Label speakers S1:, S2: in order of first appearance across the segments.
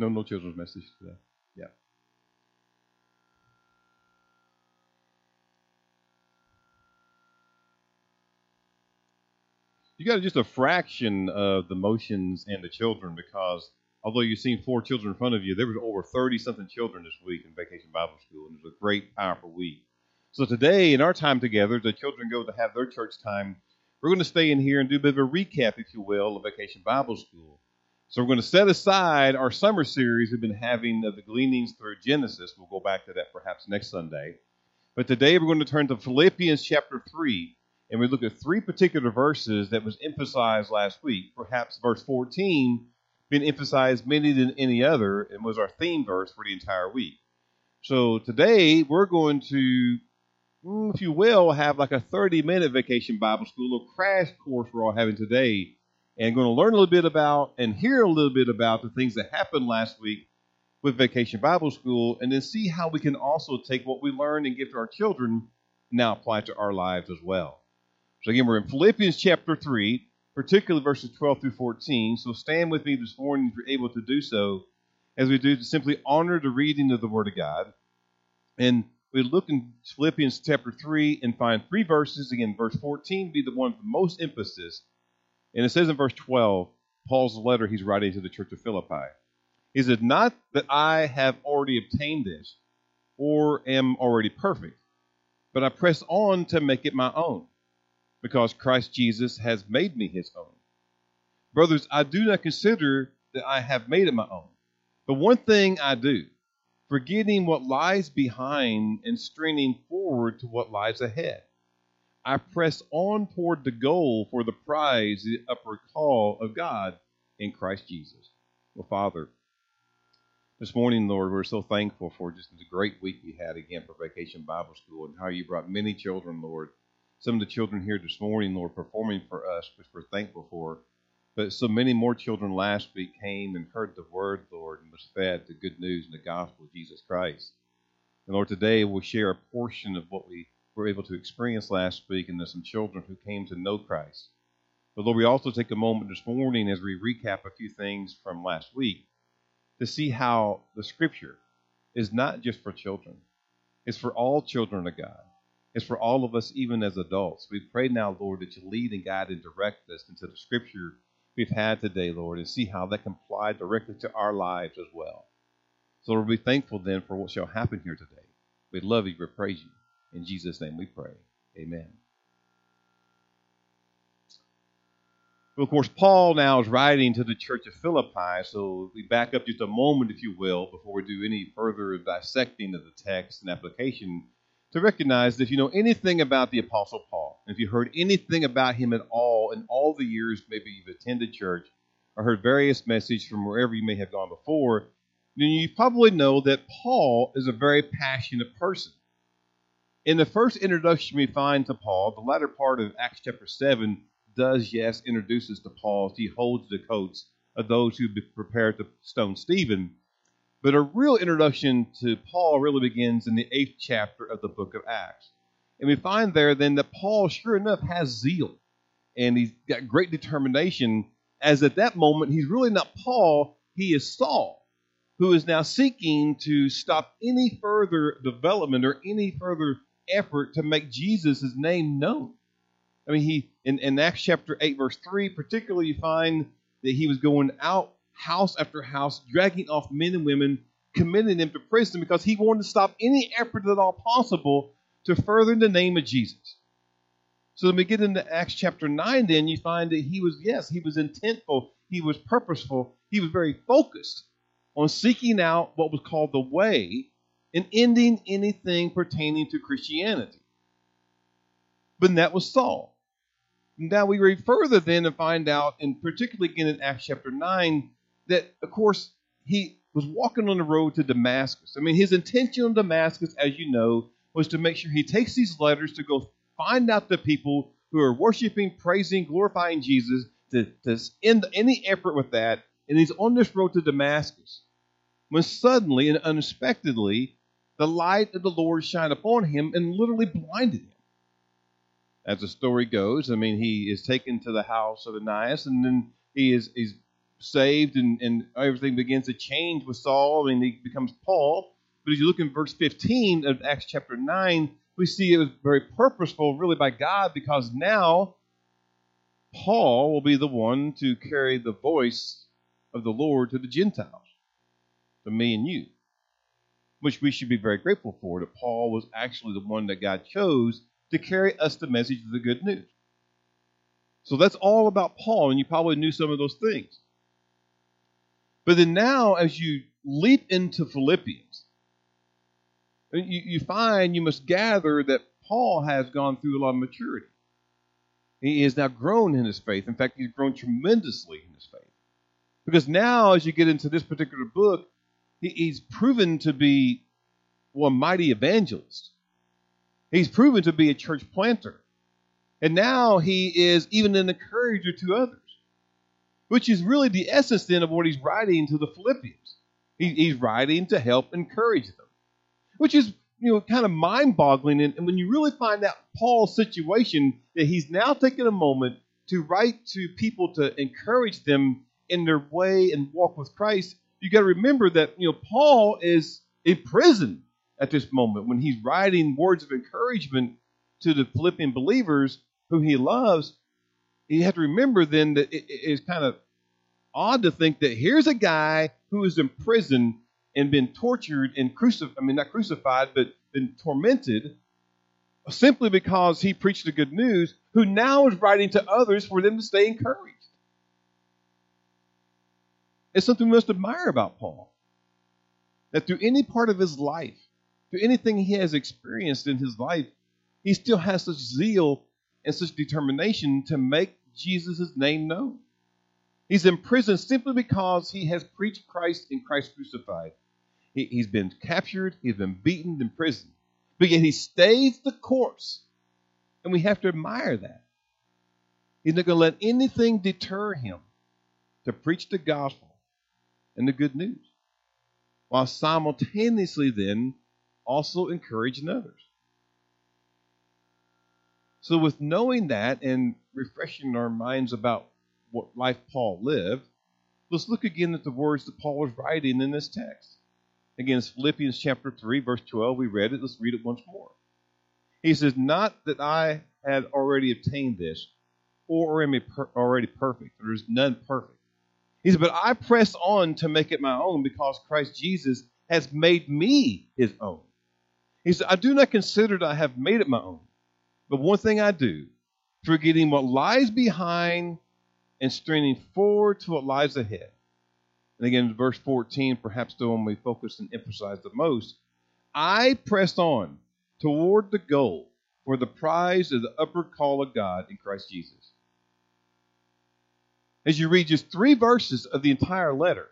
S1: No, no children's message today. Yeah. You got just a fraction of the motions and the children because although you've seen four children in front of you, there was over 30 something children this week in Vacation Bible School, and it was a great, powerful week. So today, in our time together, the children go to have their church time. We're going to stay in here and do a bit of a recap, if you will, of Vacation Bible School. So we're going to set aside our summer series we've been having of the gleanings through Genesis. We'll go back to that perhaps next Sunday. But today we're going to turn to Philippians chapter 3, and we look at three particular verses that was emphasized last week. Perhaps verse 14 being emphasized many than any other and was our theme verse for the entire week. So today we're going to, if you will, have like a 30 minute vacation Bible school, a little crash course we're all having today, and going to learn a little bit about and hear a little bit about the things that happened last week with Vacation Bible School, and then see how we can also take what we learned and give to our children now apply to our lives as well. So again, we're in Philippians chapter 3 particularly verses 12 through 14. So stand with me this morning if you're able to do so, as we do to simply honor the reading of the Word of God. And we look in Philippians chapter 3 and find three verses. Again, verse 14 be the one with the most emphasis. And it says in verse 12, Paul's letter he's writing to the church of Philippi. Is it not that I have already obtained this or am already perfect, but I press on to make it my own? because Christ Jesus has made me his own. Brothers, I do not consider that I have made it my own. But one thing I do, forgetting what lies behind and straining forward to what lies ahead. I press on toward the goal for the prize, the upward call of God in Christ Jesus. Well, Father, this morning, Lord, we're so thankful for just the great week we had again for Vacation Bible School and how you brought many children, Lord, some of the children here this morning, Lord, performing for us, which we're thankful for. But so many more children last week came and heard the word, Lord, and was fed the good news and the gospel of Jesus Christ. And Lord, today we'll share a portion of what we were able to experience last week, and there's some children who came to know Christ. But Lord, we also take a moment this morning as we recap a few things from last week to see how the Scripture is not just for children, it's for all children of God. It's for all of us, even as adults. We pray now, Lord, that you lead and guide and direct us into the scripture we've had today, Lord, and see how that can apply directly to our lives as well. So, Lord, we're thankful then for what shall happen here today. We love you, we praise you. In Jesus' name we pray. Amen. Well, of course, Paul now is writing to the church of Philippi, so we back up just a moment, if you will, before we do any further dissecting of the text and application to recognize that if you know anything about the Apostle Paul, if you heard anything about him at all in all the years maybe you've attended church or heard various messages from wherever you may have gone before, then you probably know that Paul is a very passionate person. In the first introduction we find to Paul, the latter part of Acts chapter 7 does, yes, introduce us to Paul as he holds the coats of those who prepared to stone Stephen. But a real introduction to Paul really begins in the eighth chapter of the book of Acts. And we find there then that Paul, sure enough, has zeal and he's got great determination, as at that moment he's really not Paul, he is Saul, who is now seeking to stop any further development or any further effort to make Jesus' name known. I mean, he in, in Acts chapter 8, verse 3, particularly you find that he was going out house after house, dragging off men and women, committing them to prison because he wanted to stop any effort at all possible to further the name of Jesus. So when we get into Acts chapter 9, then you find that he was, yes, he was intentful, he was purposeful, he was very focused on seeking out what was called the way and ending anything pertaining to Christianity. But that was Saul. Now we read further then to find out, and particularly again in Acts chapter 9, that, of course, he was walking on the road to Damascus. I mean, his intention on Damascus, as you know, was to make sure he takes these letters to go find out the people who are worshiping, praising, glorifying Jesus, to, to end any effort with that. And he's on this road to Damascus. When suddenly and unexpectedly, the light of the Lord shined upon him and literally blinded him. As the story goes, I mean, he is taken to the house of Ananias, and then he is he's saved and, and everything begins to change with Saul I and he becomes Paul. But as you look in verse 15 of Acts chapter 9, we see it was very purposeful, really, by God, because now Paul will be the one to carry the voice of the Lord to the Gentiles, to me and you, which we should be very grateful for, that Paul was actually the one that God chose to carry us the message of the good news. So that's all about Paul, and you probably knew some of those things. But then now, as you leap into Philippians, you, you find you must gather that Paul has gone through a lot of maturity. He has now grown in his faith. In fact, he's grown tremendously in his faith. Because now, as you get into this particular book, he's proven to be a mighty evangelist. He's proven to be a church planter. And now he is even an encourager to others, which is really the essence then of what he's writing to the Philippians. He, he's writing to help encourage them, which is you know kind of mind-boggling. And, and when you really find out Paul's situation, that he's now taking a moment to write to people to encourage them in their way and walk with Christ, you got to remember that you know Paul is in prison at this moment when he's writing words of encouragement to the Philippian believers who he loves, you have to remember then that it is kind of odd to think that here's a guy who is in prison and been tortured and crucified, I mean, not crucified, but been tormented simply because he preached the good news, who now is writing to others for them to stay encouraged. It's something we must admire about Paul. That through any part of his life, through anything he has experienced in his life, he still has such zeal and such determination to make Jesus' name known. He's in prison simply because he has preached Christ and Christ crucified. He, has been captured, he's been beaten, in prison. But yet he stays the course. And we have to admire that. He's not going to let anything deter him to preach the gospel and the good news, while simultaneously then also encouraging others. So, with knowing that and refreshing our minds about what life Paul lived, let's look again at the words that Paul was writing in this text. Again, it's Philippians chapter 3, verse 12. We read it. Let's read it once more. He says, Not that I had already obtained this or am already perfect. There's none perfect. He said, But I press on to make it my own because Christ Jesus has made me his own. He said, I do not consider that I have made it my own. But one thing I do, forgetting what lies behind and straining forward to what lies ahead. And again, verse 14, perhaps the one we focus and emphasize the most. I press on toward the goal for the prize of the upward call of God in Christ Jesus. As you read just three verses of the entire letter,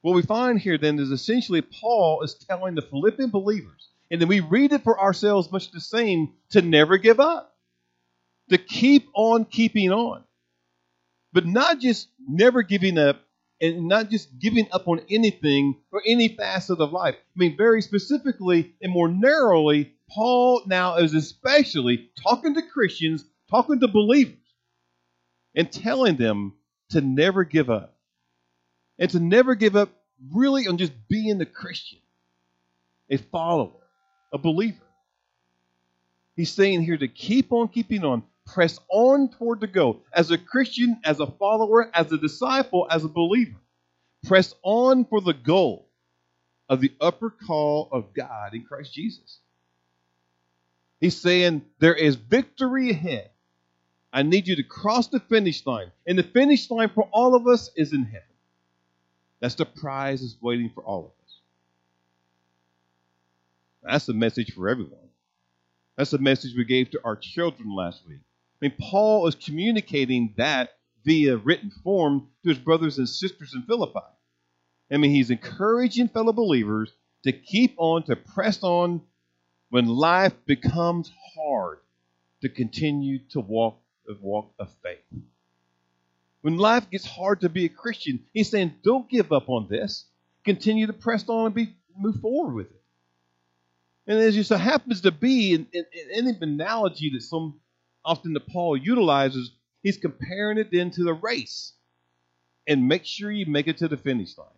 S1: what we find here then is essentially Paul is telling the Philippian believers and then we read it for ourselves much the same to never give up, to keep on keeping on. But not just never giving up and not just giving up on anything or any facet of life. I mean, very specifically and more narrowly, Paul now is especially talking to Christians, talking to believers, and telling them to never give up. And to never give up really on just being a Christian, a follower a believer. He's saying here to keep on keeping on, press on toward the goal. As a Christian, as a follower, as a disciple, as a believer, press on for the goal of the upper call of God in Christ Jesus. He's saying there is victory ahead. I need you to cross the finish line. And the finish line for all of us is in heaven. That's the prize that's waiting for all of us. That's the message for everyone. That's the message we gave to our children last week. I mean, Paul is communicating that via written form to his brothers and sisters in Philippi. I mean, he's encouraging fellow believers to keep on, to press on when life becomes hard, to continue to walk walk of faith. When life gets hard to be a Christian, he's saying, don't give up on this. Continue to press on and be move forward with it. And as it so happens to be, in, in, in any analogy that some often that Paul utilizes, he's comparing it then to the race. and make sure you make it to the finish line.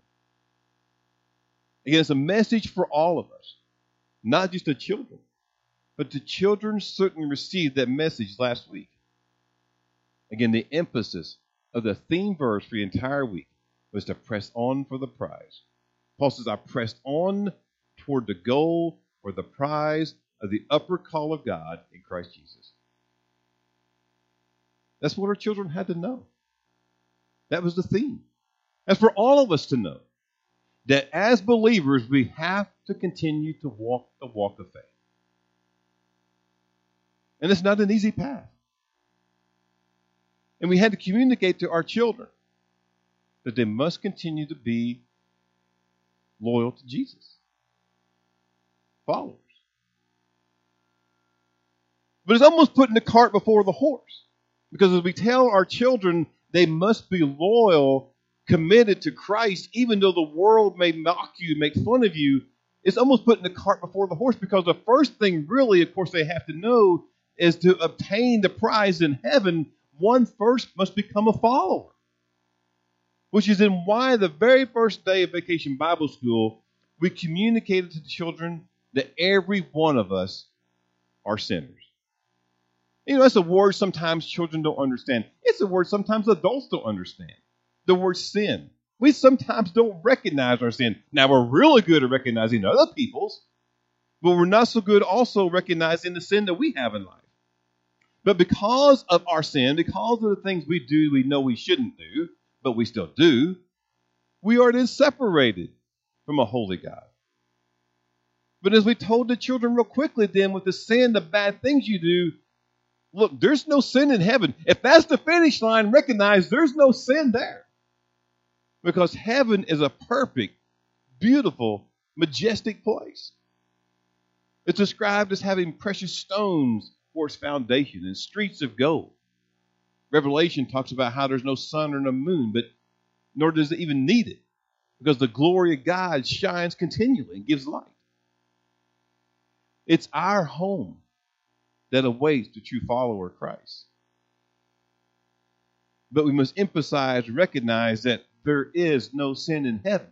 S1: Again, it's a message for all of us, not just the children, but the children certainly received that message last week. Again, the emphasis of the theme verse for the entire week was to press on for the prize. Paul says, I pressed on toward the goal or the prize of the upper call of God in Christ Jesus. That's what our children had to know. That was the theme. That's for all of us to know that as believers, we have to continue to walk the walk of faith. And it's not an easy path. And we had to communicate to our children that they must continue to be loyal to Jesus, followers. But it's almost putting the cart before the horse. Because as we tell our children they must be loyal, committed to Christ, even though the world may mock you, make fun of you, it's almost putting the cart before the horse because the first thing, really, of course, they have to know is to obtain the prize in heaven, one first must become a follower. Which is in why the very first day of vacation Bible school, we communicated to the children that every one of us are sinners. You know, that's a word sometimes children don't understand. It's a word sometimes adults don't understand. The word sin. We sometimes don't recognize our sin. Now, we're really good at recognizing other people's, but we're not so good also recognizing the sin that we have in life. But because of our sin, because of the things we do we know we shouldn't do, but we still do, we are then separated from a holy God. But as we told the children real quickly, then with the sin, the bad things you do, look, there's no sin in heaven. If that's the finish line, recognize there's no sin there. Because heaven is a perfect, beautiful, majestic place. It's described as having precious stones for its foundation and streets of gold. Revelation talks about how there's no sun or no moon, but nor does it even need it, because the glory of God shines continually and gives light. It's our home that awaits the true follower of Christ. But we must emphasize, recognize that there is no sin in heaven,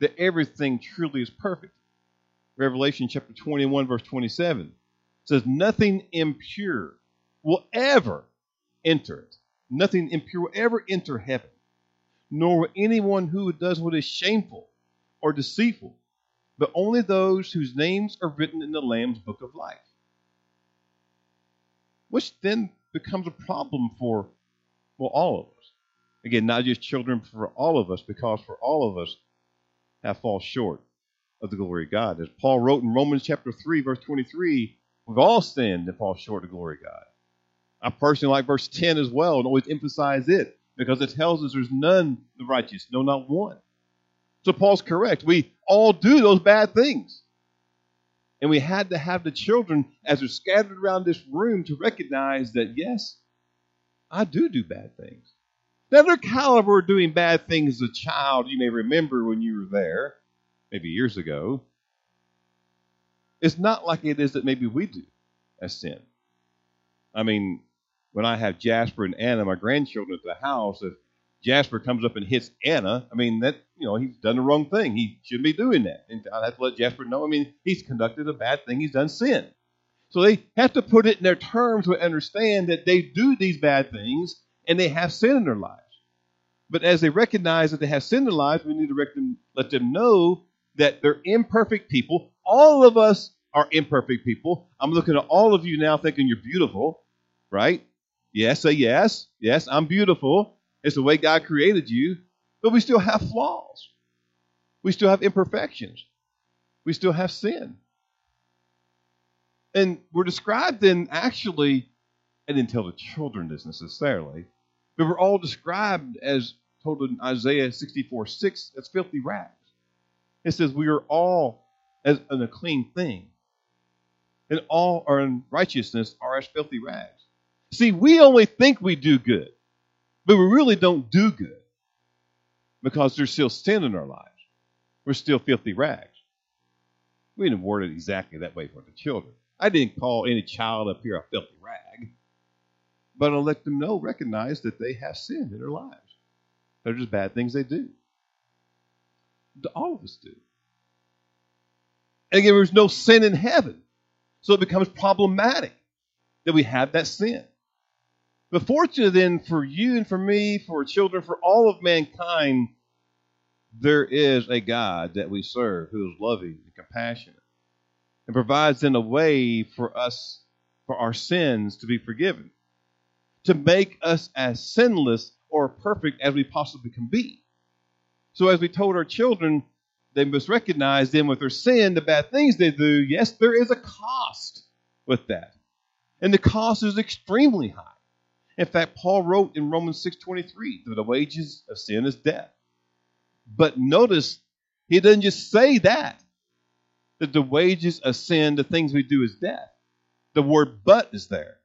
S1: that everything truly is perfect. Revelation chapter 21, verse 27 says, Nothing impure will ever enter it. Nothing impure will ever enter heaven, nor will anyone who does what is shameful or deceitful, but only those whose names are written in the Lamb's book of life which then becomes a problem for well all of us. Again, not just children, but for all of us, because for all of us have fall short of the glory of God. As Paul wrote in Romans chapter 3, verse 23, we've all sinned and fall short of glory God. I personally like verse 10 as well and always emphasize it because it tells us there's none the righteous, no, not one. So Paul's correct. We all do those bad things. And we had to have the children, as they're scattered around this room, to recognize that, yes, I do do bad things. Now, their caliber of doing bad things as a child, you may remember when you were there, maybe years ago, it's not like it is that maybe we do as sin. I mean, when I have Jasper and Anna, my grandchildren, at the house, if Jasper comes up and hits Anna, I mean that you know he's done the wrong thing. He shouldn't be doing that. And I have to let Jasper know. I mean he's conducted a bad thing. He's done sin. So they have to put it in their terms to understand that they do these bad things and they have sin in their lives. But as they recognize that they have sin in their lives, we need to let them know that they're imperfect people. All of us are imperfect people. I'm looking at all of you now thinking you're beautiful, right? Yes, say yes. Yes, I'm beautiful. It's the way God created you, but we still have flaws. We still have imperfections. We still have sin. And we're described in actually, I didn't tell the children this necessarily, but we're all described as told in Isaiah 64 6 as filthy rags. It says, We are all as an unclean thing, and all our unrighteousness are as filthy rags. See, we only think we do good. But we really don't do good because there's still sin in our lives. We're still filthy rags. We didn't word it exactly that way for the children. I didn't call any child up here a filthy rag, but I'll let them know, recognize that they have sin in their lives. They're just bad things they do. All of us do. And again, there's no sin in heaven. So it becomes problematic that we have that sin. But fortunately, then, for you and for me, for children, for all of mankind, there is a God that we serve who is loving and compassionate and provides in a way for us, for our sins to be forgiven, to make us as sinless or perfect as we possibly can be. So, as we told our children, they must recognize then with their sin, the bad things they do, yes, there is a cost with that. And the cost is extremely high. In fact, Paul wrote in Romans 6:23 that the wages of sin is death. But notice he doesn't just say that, that the wages of sin, the things we do, is death. The word but is there.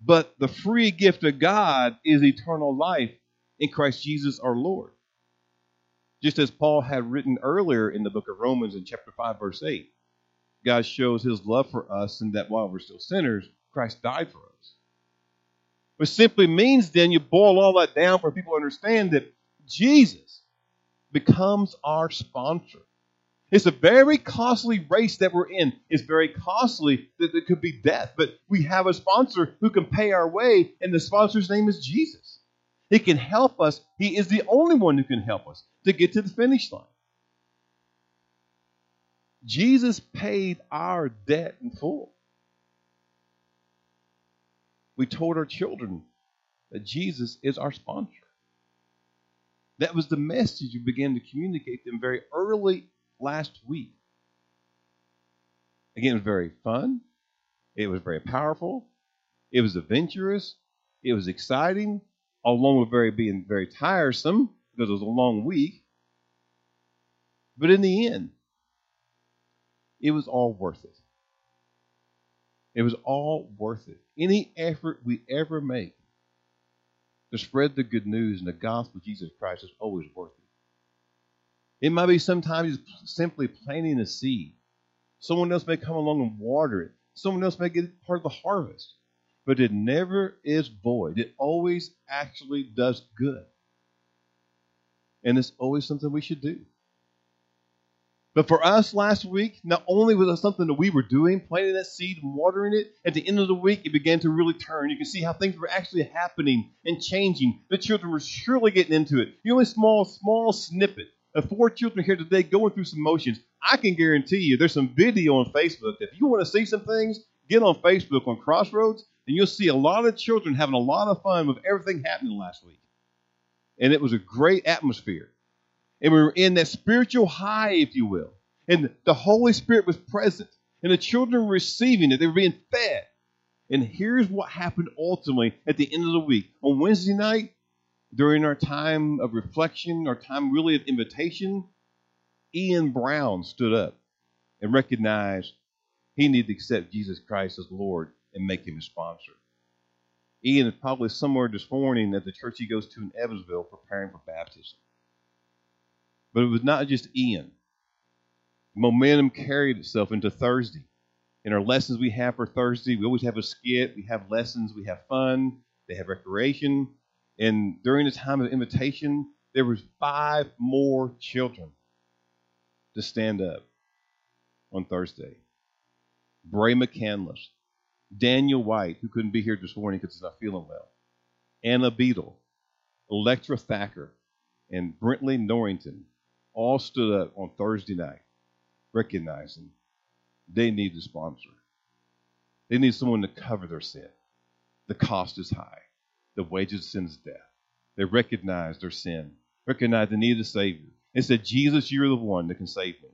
S1: But the free gift of God is eternal life in Christ Jesus our Lord. Just as Paul had written earlier in the book of Romans in chapter 5, verse 8, God shows his love for us and that while we're still sinners, Christ died for us. Which simply means then you boil all that down for people to understand that Jesus becomes our sponsor. It's a very costly race that we're in. It's very costly that it could be death, but we have a sponsor who can pay our way, and the sponsor's name is Jesus. He can help us. He is the only one who can help us to get to the finish line. Jesus paid our debt in full. We told our children that Jesus is our sponsor. That was the message we began to communicate to them very early last week. Again, it was very fun. It was very powerful. It was adventurous. It was exciting, along with very being very tiresome because it was a long week. But in the end, it was all worth it. It was all worth it. Any effort we ever make to spread the good news and the gospel of Jesus Christ is always worth it. It might be sometimes simply planting a seed. Someone else may come along and water it. Someone else may get part of the harvest. But it never is void. It always actually does good. And it's always something we should do. But for us last week, not only was it something that we were doing, planting that seed and watering it, at the end of the week, it began to really turn. You can see how things were actually happening and changing. The children were surely getting into it. The only small, small snippet of four children here today going through some motions. I can guarantee you there's some video on Facebook if you want to see some things, get on Facebook on Crossroads, and you'll see a lot of children having a lot of fun with everything happening last week. And it was a great atmosphere. And we were in that spiritual high, if you will. And the Holy Spirit was present. And the children were receiving it. They were being fed. And here's what happened ultimately at the end of the week. On Wednesday night, during our time of reflection, our time really of invitation, Ian Brown stood up and recognized he needed to accept Jesus Christ as Lord and make him his sponsor. Ian is probably somewhere this morning at the church he goes to in Evansville preparing for baptism. But it was not just Ian. Momentum carried itself into Thursday. In our lessons we have for Thursday, we always have a skit, we have lessons, we have fun, they have recreation. And during the time of invitation, there was five more children to stand up on Thursday. Bray McCandless, Daniel White, who couldn't be here this morning because he's not feeling well, Anna Beadle, Electra Thacker, and Brentley Norrington all stood up on Thursday night, recognizing they need a sponsor. They need someone to cover their sin. The cost is high. The wages of sin is death. They recognize their sin, recognize the need of a Savior, and said, Jesus, you're the one that can save me.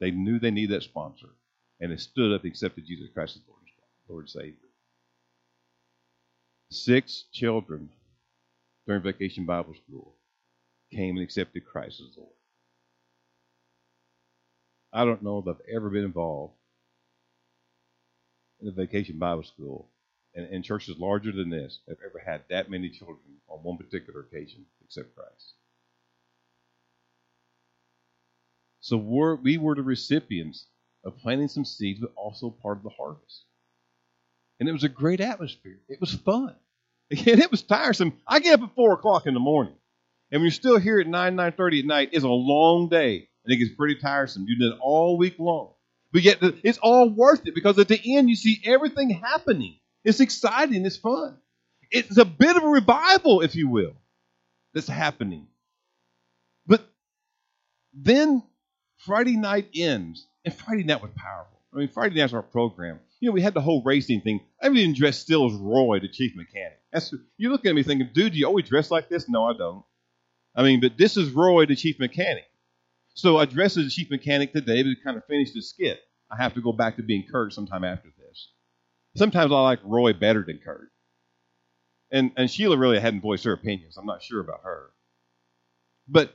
S1: They knew they needed that sponsor, and they stood up and accepted Jesus Christ as Lord, Lord and Savior. Six children during vacation Bible school came and accepted Christ as Lord. I don't know if I've ever been involved in a vacation Bible school and in churches larger than this have ever had that many children on one particular occasion except Christ. So we're, we were the recipients of planting some seeds, but also part of the harvest. And it was a great atmosphere. It was fun. Again, it was tiresome. I get up at 4 o'clock in the morning. And when you're still here at 9, 9.30 at night, it's a long day. And it gets pretty tiresome. You did it all week long. But yet it's all worth it because at the end you see everything happening. It's exciting. It's fun. It's a bit of a revival, if you will, that's happening. But then Friday night ends, and Friday night was powerful. I mean, Friday night's our program. You know, we had the whole racing thing. I didn't dress still as Roy, the chief mechanic. That's you look at me thinking, dude, do you always dress like this? No, I don't. I mean, but this is Roy, the chief mechanic. So I dressed as a chief mechanic today to kind of finish the skit. I have to go back to being Kurt sometime after this. Sometimes I like Roy better than Kurt. And, and Sheila really hadn't voiced her opinions. I'm not sure about her. But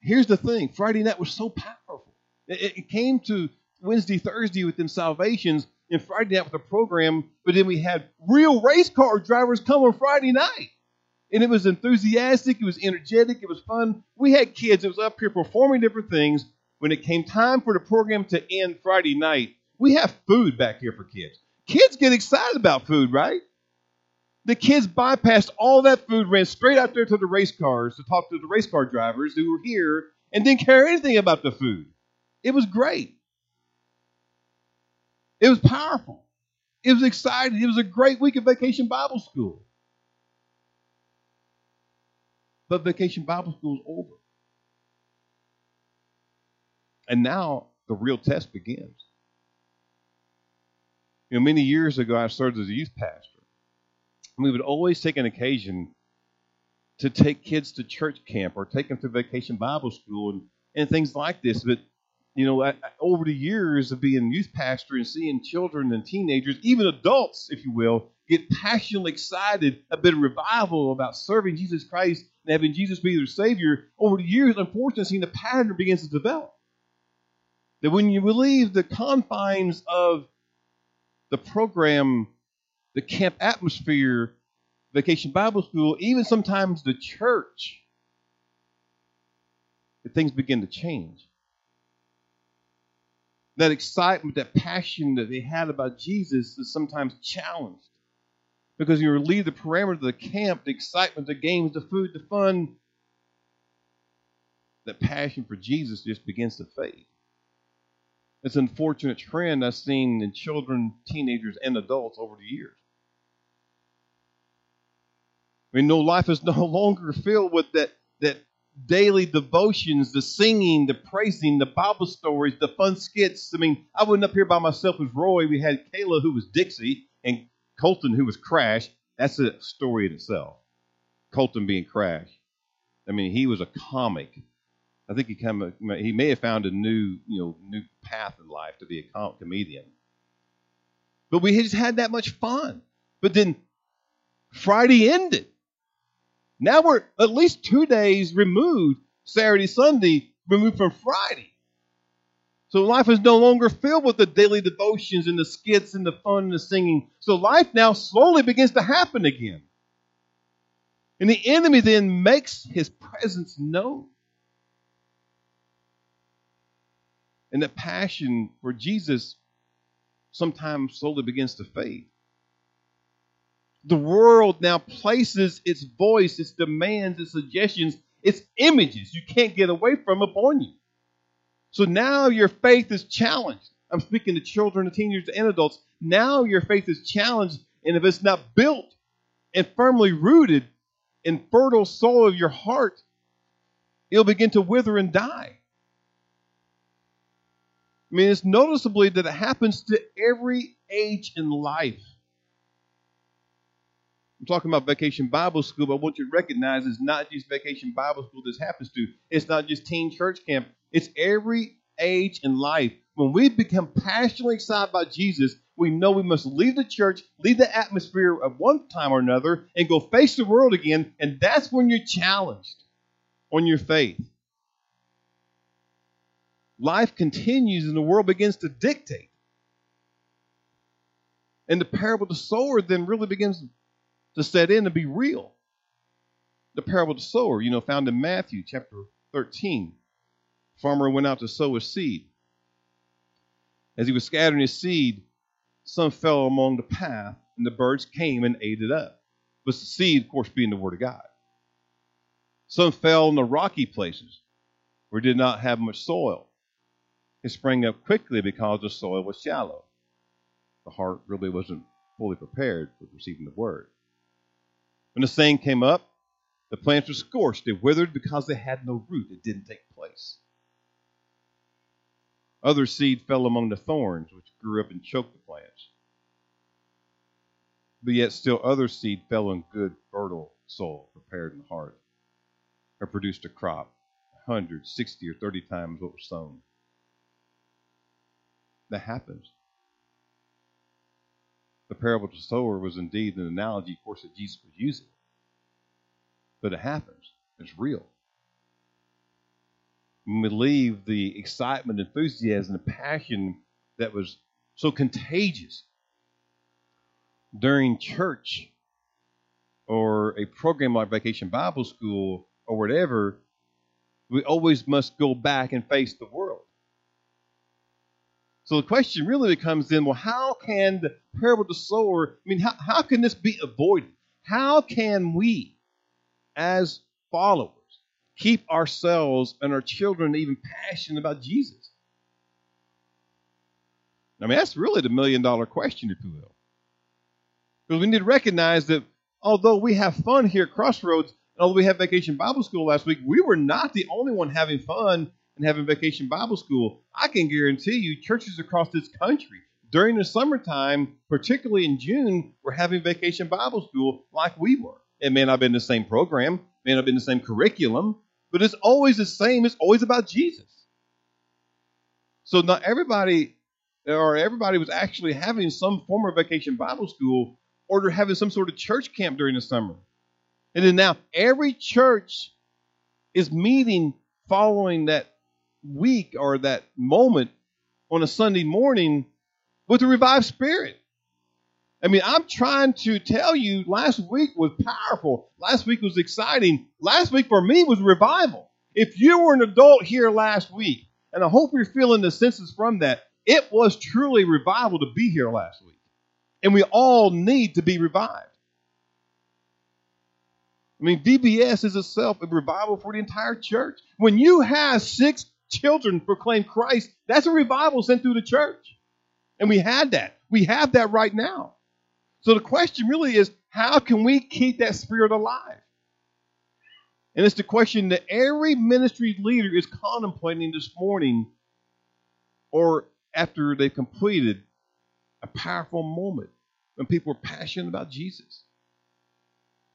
S1: here's the thing Friday night was so powerful. It, it came to Wednesday, Thursday with them salvations, and Friday night with the program, but then we had real race car drivers come on Friday night. And it was enthusiastic, it was energetic, it was fun. We had kids that was up here performing different things. When it came time for the program to end Friday night, we have food back here for kids. Kids get excited about food, right? The kids bypassed all that food, ran straight out there to the race cars to talk to the race car drivers who were here and didn't care anything about the food. It was great. It was powerful. It was exciting. It was a great week of vacation Bible school. But vacation Bible school is over. And now the real test begins. You know, many years ago, I served as a youth pastor. And We would always take an occasion to take kids to church camp or take them to vacation Bible school and, and things like this. But, you know, I, over the years of being youth pastor and seeing children and teenagers, even adults, if you will, get passionately excited, about revival about serving Jesus Christ and having Jesus be their Savior, over the years, unfortunately, seeing the pattern begins to develop. That when you leave the confines of the program the camp atmosphere, vacation Bible school, even sometimes the church, that things begin to change. That excitement, that passion that they had about Jesus is sometimes challenged. Because you leave the parameter of the camp, the excitement, the games, the food, the fun, that passion for Jesus just begins to fade. It's an unfortunate trend I've seen in children, teenagers, and adults over the years. I mean, no life is no longer filled with that that daily devotions, the singing, the praising, the Bible stories, the fun skits. I mean, I wasn't up here by myself with Roy. We had Kayla, who was Dixie, and Colton, who was Crash. That's a story in itself. Colton being Crash. I mean, he was a comic. I think he kind of he may have found a new you know new path in life to be a com- comedian. But we just had that much fun. But then Friday ended. Now we're at least two days removed, Saturday, Sunday, removed from Friday. So life is no longer filled with the daily devotions and the skits and the fun and the singing. So life now slowly begins to happen again. And the enemy then makes his presence known. And the passion for Jesus sometimes slowly begins to fade the world now places its voice, its demands, its suggestions, its images you can't get away from upon you. So now your faith is challenged. I'm speaking to children, to teenagers, and adults. Now your faith is challenged, and if it's not built and firmly rooted in fertile soil of your heart, it'll begin to wither and die. I mean, it's noticeably that it happens to every age in life. I'm talking about Vacation Bible School, but want you recognize it's not just Vacation Bible School this happens to. It's not just teen church camp. It's every age in life. When we become passionately excited about Jesus, we know we must leave the church, leave the atmosphere of one time or another, and go face the world again. And that's when you're challenged on your faith. Life continues and the world begins to dictate. And the parable of the sower then really begins to set in and be real. The parable of the sower, you know, found in Matthew chapter 13. Farmer went out to sow his seed. As he was scattering his seed, some fell among the path, and the birds came and ate it up. But the seed, of course, being the word of God. Some fell in the rocky places where it did not have much soil. It sprang up quickly because the soil was shallow. The heart really wasn't fully prepared for receiving the word. When the saying came up, the plants were scorched. They withered because they had no root. It didn't take place. Other seed fell among the thorns, which grew up and choked the plants. But yet still other seed fell in good, fertile soil, prepared in the heart, and produced a crop, 100, 60, or 30 times what was sown. That happens. The parable of the sower was indeed an analogy, of course, that Jesus was using. But it happens. It's real. When we leave the excitement, enthusiasm, and passion that was so contagious during church or a program like Vacation Bible School or whatever, we always must go back and face the world. So the question really becomes then, well, how can the parable of the sower, I mean, how, how can this be avoided? How can we, as followers, keep ourselves and our children even passionate about Jesus? I mean, that's really the million dollar question, if you will. Because we need to recognize that although we have fun here at Crossroads, although we have Vacation Bible School last week, we were not the only one having fun and having Vacation Bible School. I can guarantee you, churches across this country during the summertime, particularly in June, were having Vacation Bible School like we were. It may not have been the same program, may not have been the same curriculum, but it's always the same. It's always about Jesus. So not everybody, or everybody was actually having some form of Vacation Bible School, or they're having some sort of church camp during the summer. And then now every church is meeting following that week or that moment on a Sunday morning with a revived spirit. I mean, I'm trying to tell you last week was powerful. Last week was exciting. Last week for me was revival. If you were an adult here last week, and I hope you're feeling the senses from that, it was truly revival to be here last week. And we all need to be revived. I mean, VBS is itself a revival for the entire church. When you have six children proclaim Christ, that's a revival sent through the church. And we had that. We have that right now. So the question really is how can we keep that spirit alive? And it's the question that every ministry leader is contemplating this morning or after they've completed a powerful moment when people are passionate about Jesus.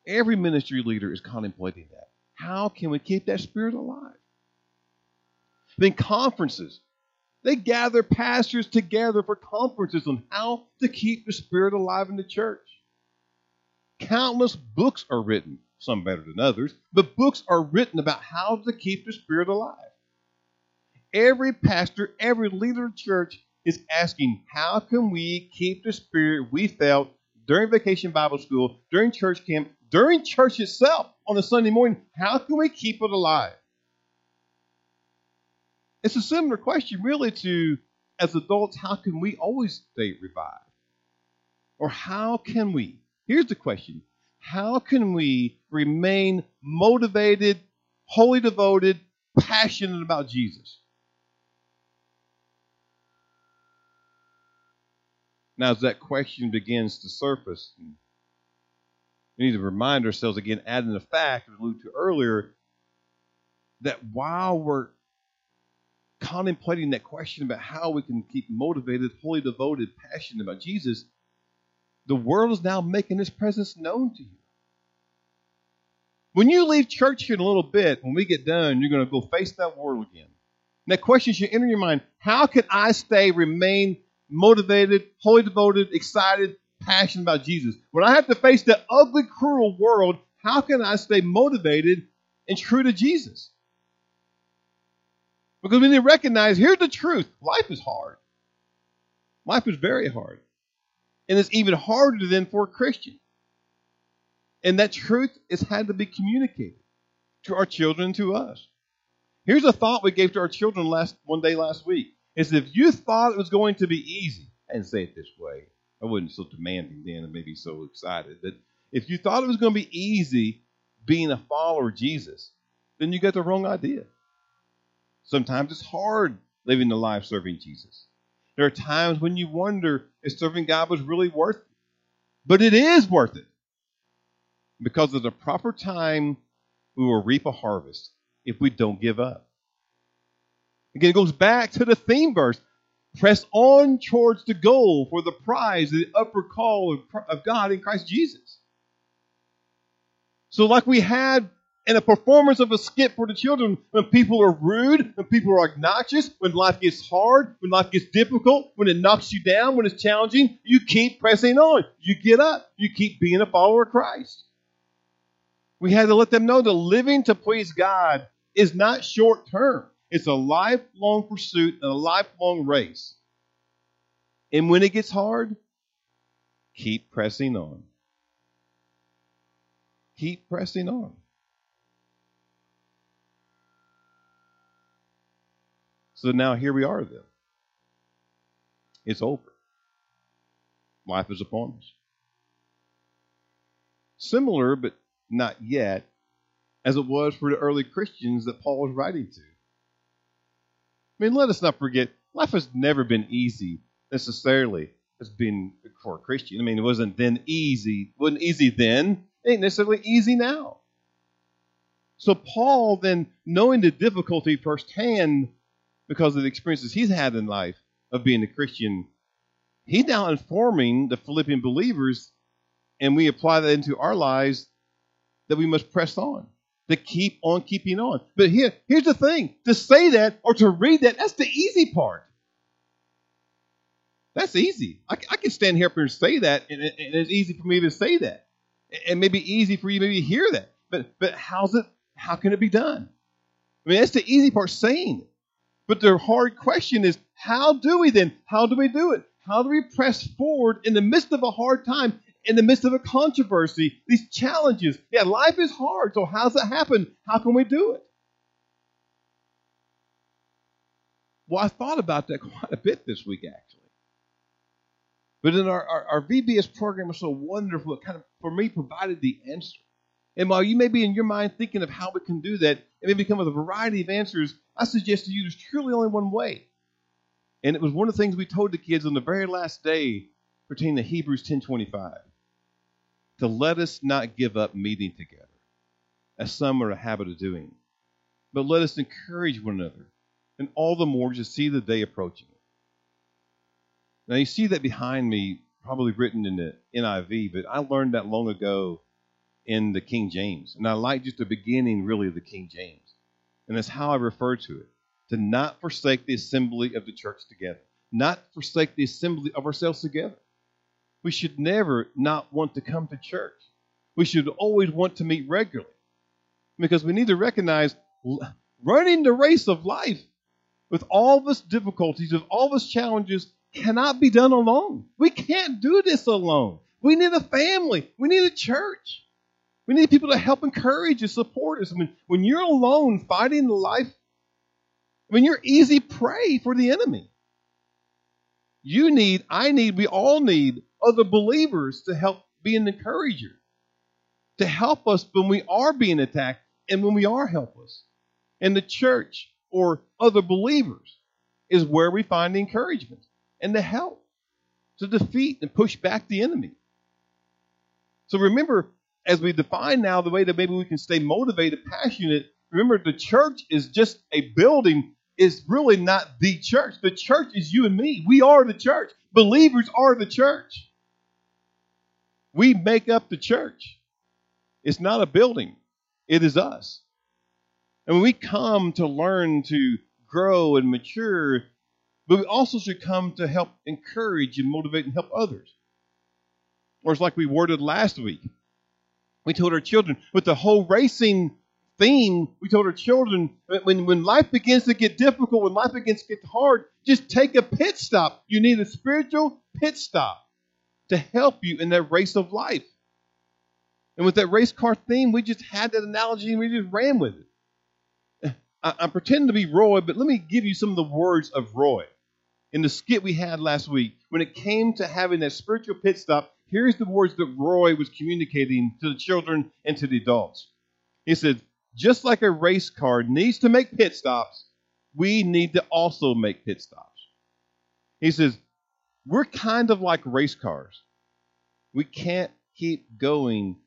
S1: Every ministry leader is contemplating that. How can we keep that spirit alive? Then conferences. They gather pastors together for conferences on how to keep the Spirit alive in the church. Countless books are written, some better than others, but books are written about how to keep the Spirit alive. Every pastor, every leader of church is asking, how can we keep the Spirit we felt during vacation Bible school, during church camp, during church itself on a Sunday morning? How can we keep it alive? It's a similar question, really, to as adults, how can we always stay revived? Or how can we? Here's the question How can we remain motivated, wholly devoted, passionate about Jesus? Now, as that question begins to surface, we need to remind ourselves again, adding the fact, as alluded to earlier, that while we're contemplating that question about how we can keep motivated, wholly devoted, passionate about Jesus, the world is now making his presence known to you. When you leave church here in a little bit, when we get done, you're going to go face that world again. And that question should enter your mind how can I stay, remain motivated, wholly devoted, excited, passionate about Jesus? When I have to face the ugly, cruel world, how can I stay motivated and true to Jesus? Because we need to recognize here's the truth life is hard. Life is very hard. And it's even harder than for a Christian. And that truth has had to be communicated to our children to us. Here's a thought we gave to our children last one day last week. Is if you thought it was going to be easy, I didn't say it this way. I wasn't so demanding then and maybe so excited. That if you thought it was going to be easy being a follower of Jesus, then you got the wrong idea. Sometimes it's hard living the life serving Jesus. There are times when you wonder if serving God was really worth it. But it is worth it. Because at the proper time, we will reap a harvest if we don't give up. Again, it goes back to the theme verse. Press on towards the goal for the prize, the upper call of God in Christ Jesus. So, like we had in a performance of a skit for the children, when people are rude, when people are obnoxious, when life gets hard, when life gets difficult, when it knocks you down, when it's challenging, you keep pressing on. You get up. You keep being a follower of Christ. We had to let them know that living to please God is not short term. It's a lifelong pursuit and a lifelong race. And when it gets hard, keep pressing on. Keep pressing on. So now here we are then. It's over. Life is upon us. Similar, but not yet, as it was for the early Christians that Paul was writing to. I mean, let us not forget, life has never been easy necessarily as being for a Christian. I mean, it wasn't then easy. It wasn't easy then. It ain't necessarily easy now. So Paul then, knowing the difficulty firsthand because of the experiences he's had in life of being a Christian, he's now informing the Philippian believers, and we apply that into our lives, that we must press on to keep on keeping on. But here, here's the thing to say that or to read that, that's the easy part. That's easy. I, I can stand here and say that, and, and, it's easy for me to say that. And maybe easy for you to maybe hear that. But but how's it how can it be done? I mean, that's the easy part saying it. But the hard question is how do we then? How do we do it? How do we press forward in the midst of a hard time in the midst of a controversy, these challenges. Yeah, life is hard, so how's it happen? How can we do it? Well, I thought about that quite a bit this week, actually. But in our, our, our VBS program was so wonderful, it kind of, for me, provided the answer. And while you may be in your mind thinking of how we can do that, it may become with a variety of answers, I suggest to you there's truly only one way. And it was one of the things we told the kids on the very last day pertaining to Hebrews 10.25 to let us not give up meeting together, as some are a habit of doing, but let us encourage one another, and all the more to see the day approaching. Now, you see that behind me, probably written in the NIV, but I learned that long ago in the King James. And I like just the beginning, really, of the King James. And that's how I refer to it to not forsake the assembly of the church together, not forsake the assembly of ourselves together. We should never not want to come to church. We should always want to meet regularly because we need to recognize running the race of life with all of this difficulties, with all of this challenges, cannot be done alone. We can't do this alone. We need a family. We need a church. We need people to help encourage and support us. Mean, when you're alone fighting the life, mean, you're easy prey for the enemy. You need, I need, we all need other believers to help be an encourager, to help us when we are being attacked and when we are helpless. And the church or other believers is where we find the encouragement and the help to defeat and push back the enemy. So remember, as we define now the way that maybe we can stay motivated, passionate, remember the church is just a building, is really not the church. The church is you and me. We are the church. Believers are the church. We make up the church. It's not a building, it is us. And when we come to learn to grow and mature, but we also should come to help encourage and motivate and help others. Or it's like we worded last week. We told our children with the whole racing theme, we told our children when, when life begins to get difficult, when life begins to get hard, just take a pit stop. You need a spiritual pit stop to help you in that race of life. And with that race car theme, we just had that analogy and we just ran with it. I, am pretending to be Roy, but let me give you some of the words of Roy. In the skit we had last week, when it came to having that spiritual pit stop, here's the words that Roy was communicating to the children and to the adults. He said, just like a race car needs to make pit stops, we need to also make pit stops. He says, we're kind of like race cars. We can't keep going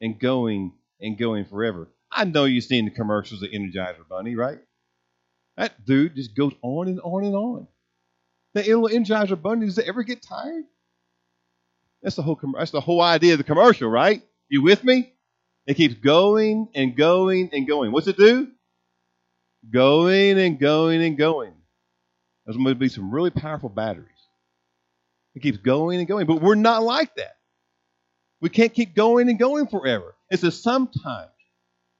S1: and going and going forever. I know you've seen the commercials of Energizer Bunny, right? That dude just goes on and on and on. The Energizer Bunny, does it ever get tired? That's the whole that's the whole idea of the commercial, right? You with me? It keeps going and going and going. What's it do? Going and going and going. There's going to be some really powerful batteries. It keeps going and going, but we're not like that. We can't keep going and going forever. It's says sometimes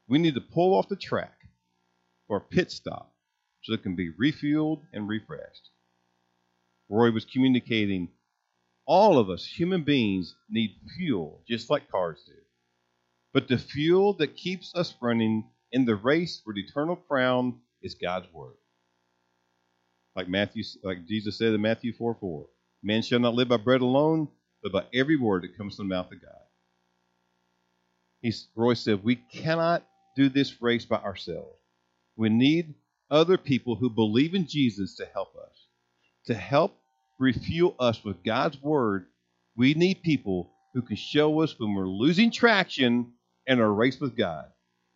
S1: we need to pull off the track for a pit stop so it can be refueled and refreshed. Roy was communicating all of us, human beings, need fuel just like cars do. But the fuel that keeps us running in the race for the eternal crown is God's word. Like Matthew, like Jesus said in Matthew 4 4. Man shall not live by bread alone, but by every word that comes from the mouth of God. He's, Roy said, we cannot do this race by ourselves. We need other people who believe in Jesus to help us, to help refuel us with God's word. We need people who can show us when we're losing traction in our race with God,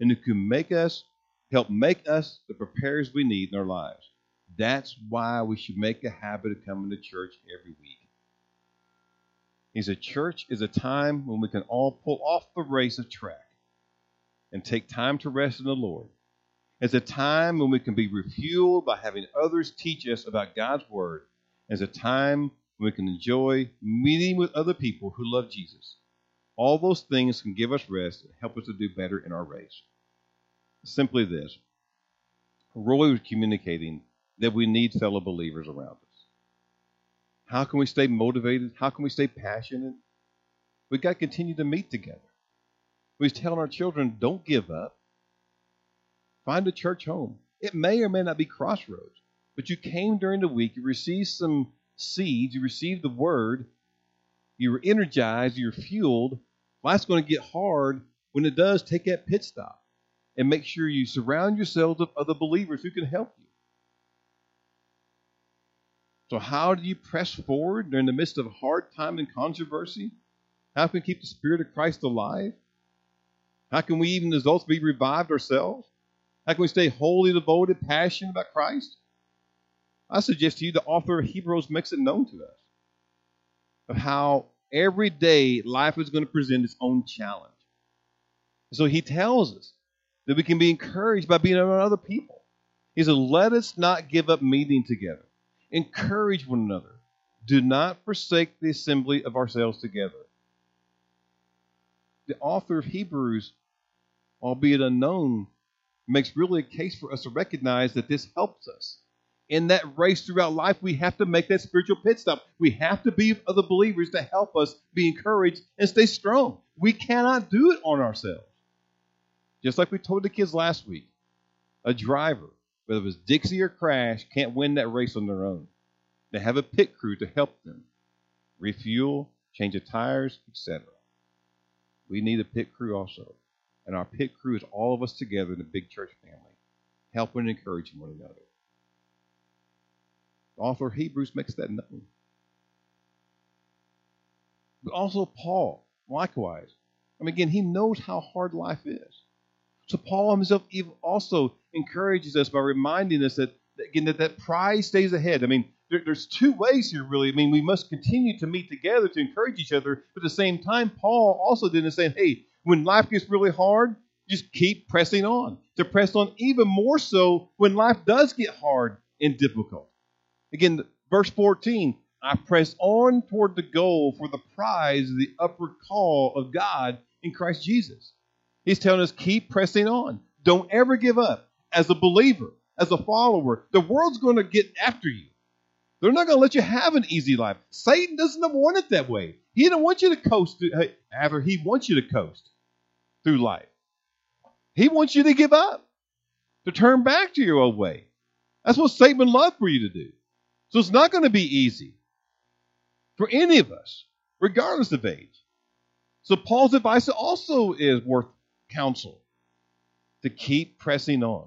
S1: and who can make us, help make us the preparers we need in our lives. That's why we should make a habit of coming to church every week. He said, Church is a time when we can all pull off the race of track and take time to rest in the Lord. It's a time when we can be refueled by having others teach us about God's Word. It's a time when we can enjoy meeting with other people who love Jesus. All those things can give us rest and help us to do better in our race. Simply this Roy was communicating that we need fellow believers around us. How can we stay motivated? How can we stay passionate? We've got to continue to meet together. We're telling our children, don't give up. Find a church home. It may or may not be crossroads, but you came during the week, you received some seeds, you received the word, you were energized, you're fueled. Life's going to get hard. When it does, take that pit stop and make sure you surround yourselves with other believers who can help you. So, how do you press forward during the midst of hard time and controversy? How can we keep the Spirit of Christ alive? How can we, even as adults, be revived ourselves? How can we stay wholly devoted, passionate about Christ? I suggest to you the author of Hebrews makes it known to us of how every day life is going to present its own challenge. So he tells us that we can be encouraged by being around other people. He said, Let us not give up meeting together Encourage one another. Do not forsake the assembly of ourselves together. The author of Hebrews, albeit unknown, makes really a case for us to recognize that this helps us. In that race throughout life, we have to make that spiritual pit stop. We have to be other believers to help us be encouraged and stay strong. We cannot do it on ourselves. Just like we told the kids last week, a driver whether it was Dixie or Crash, can't win that race on their own. They have a pit crew to help them refuel, change the tires, etc. We need a pit crew also. And our pit crew is all of us together in the big church family, helping and encouraging one another. The author of Hebrews makes that known. But also Paul, likewise. I mean, again, he knows how hard life is. So Paul himself also encourages us by reminding us that again that that prize stays ahead. I mean, there, there's two ways here, really. I mean, we must continue to meet together to encourage each other, but at the same time, Paul also didn't say, "Hey, when life gets really hard, just keep pressing on." To press on even more so when life does get hard and difficult. Again, verse 14. I press on toward the goal for the prize the upward call of God in Christ Jesus. He's telling us keep pressing on. Don't ever give up. As a believer, as a follower, the world's going to get after you. They're not going to let you have an easy life. Satan doesn't want it that way. He doesn't want you to coast. Through, ever, he wants you to coast through life. He wants you to give up, to turn back to your old way. That's what Satan would love for you to do. So it's not going to be easy for any of us, regardless of age. So Paul's advice also is worth counsel. to keep pressing on.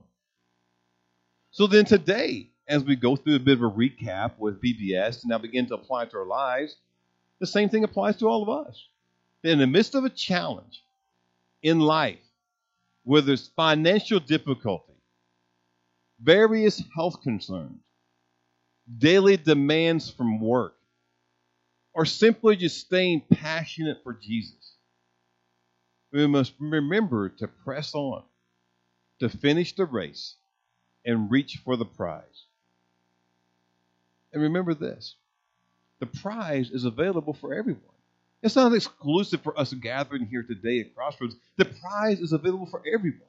S1: So then today, as we go through a bit of a recap with VBS and now begin to apply it to our lives, the same thing applies to all of us. In the midst of a challenge in life, whether it's financial difficulty, various health concerns, daily demands from work, or simply just staying passionate for Jesus, we must remember to press on, to finish the race, and reach for the prize. And remember this the prize is available for everyone. It's not exclusive for us gathering here today at Crossroads. The prize is available for everyone,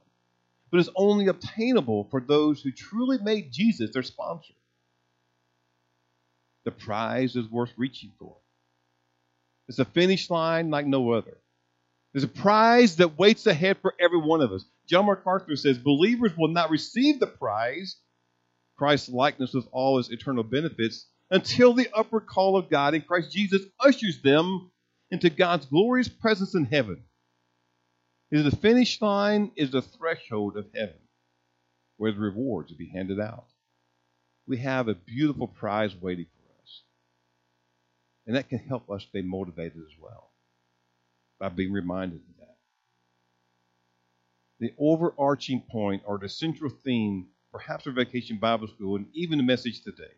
S1: but it's only obtainable for those who truly made Jesus their sponsor. The prize is worth reaching for. It's a finish line like no other. There's a prize that waits ahead for every one of us. John MacArthur says believers will not receive the prize, Christ's likeness with all his eternal benefits, until the upward call of God in Christ Jesus ushers them into God's glorious presence in heaven. Is the finish line is the threshold of heaven, where the rewards will be handed out. We have a beautiful prize waiting for. And that can help us stay motivated as well by being reminded of that. The overarching point or the central theme, perhaps for Vacation Bible School and even the message today,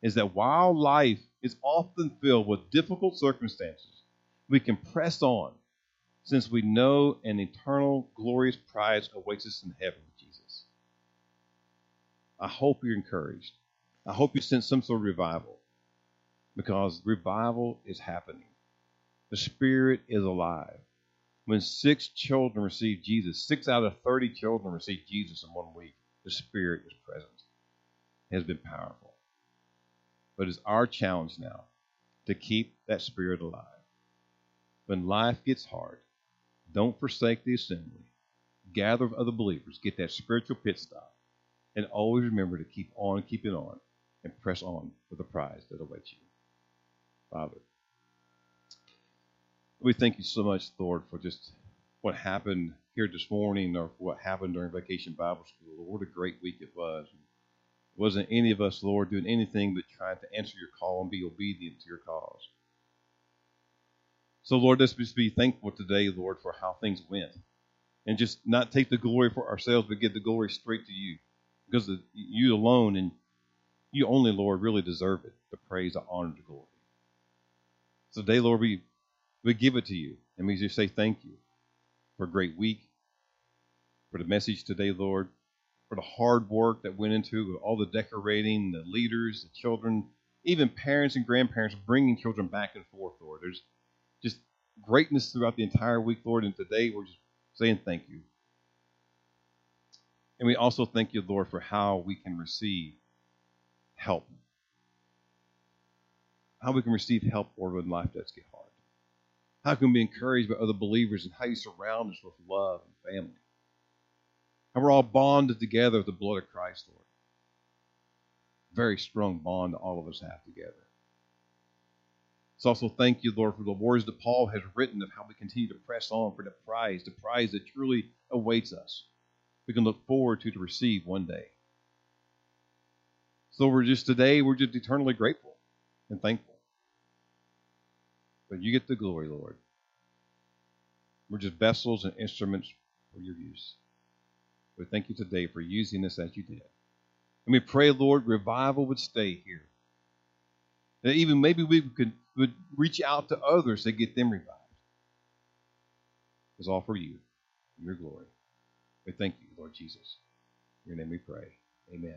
S1: is that while life is often filled with difficult circumstances, we can press on since we know an eternal, glorious prize awaits us in heaven with Jesus. I hope you're encouraged. I hope you sense some sort of revival because revival is happening. The Spirit is alive. When six children received Jesus, six out of 30 children received Jesus in one week, the Spirit is present. It has been powerful. But it's our challenge now to keep that Spirit alive. When life gets hard, don't forsake the assembly. Gather with other believers. Get that spiritual pit stop. And always remember to keep on keeping on and press on for the prize that awaits you. Father, we thank you so much, Lord, for just what happened here this morning or what happened during Vacation Bible School. Lord, what a great week it was. It wasn't any of us, Lord, doing anything but trying to answer your call and be obedient to your cause. So, Lord, let's just be thankful today, Lord, for how things went. And just not take the glory for ourselves, but give the glory straight to you. Because you alone and you only, Lord, really deserve it the praise, the honor, the glory. So today, Lord, we, we give it to you. And we just say thank you for a great week, for the message today, Lord, for the hard work that went into all the decorating, the leaders, the children, even parents and grandparents bringing children back and forth, Lord. There's just greatness throughout the entire week, Lord. And today we're just saying thank you. And we also thank you, Lord, for how we can receive help. How we can receive help, Lord, when life does get hard. How can we be encouraged by other believers and how you surround us with love and family. How we're all bonded together with the blood of Christ, Lord. Very strong bond all of us have together. So also thank you, Lord, for the words that Paul has written of how we continue to press on for the prize, the prize that truly awaits us. We can look forward to to receive one day. So we're just today, we're just eternally grateful and thankful. But you get the glory, Lord. We're just vessels and instruments for your use. We thank you today for using us as you did. And we pray, Lord, revival would stay here. That even maybe we could would reach out to others to get them revived. It's all for you, your glory. We thank you, Lord Jesus. In your name we pray. Amen.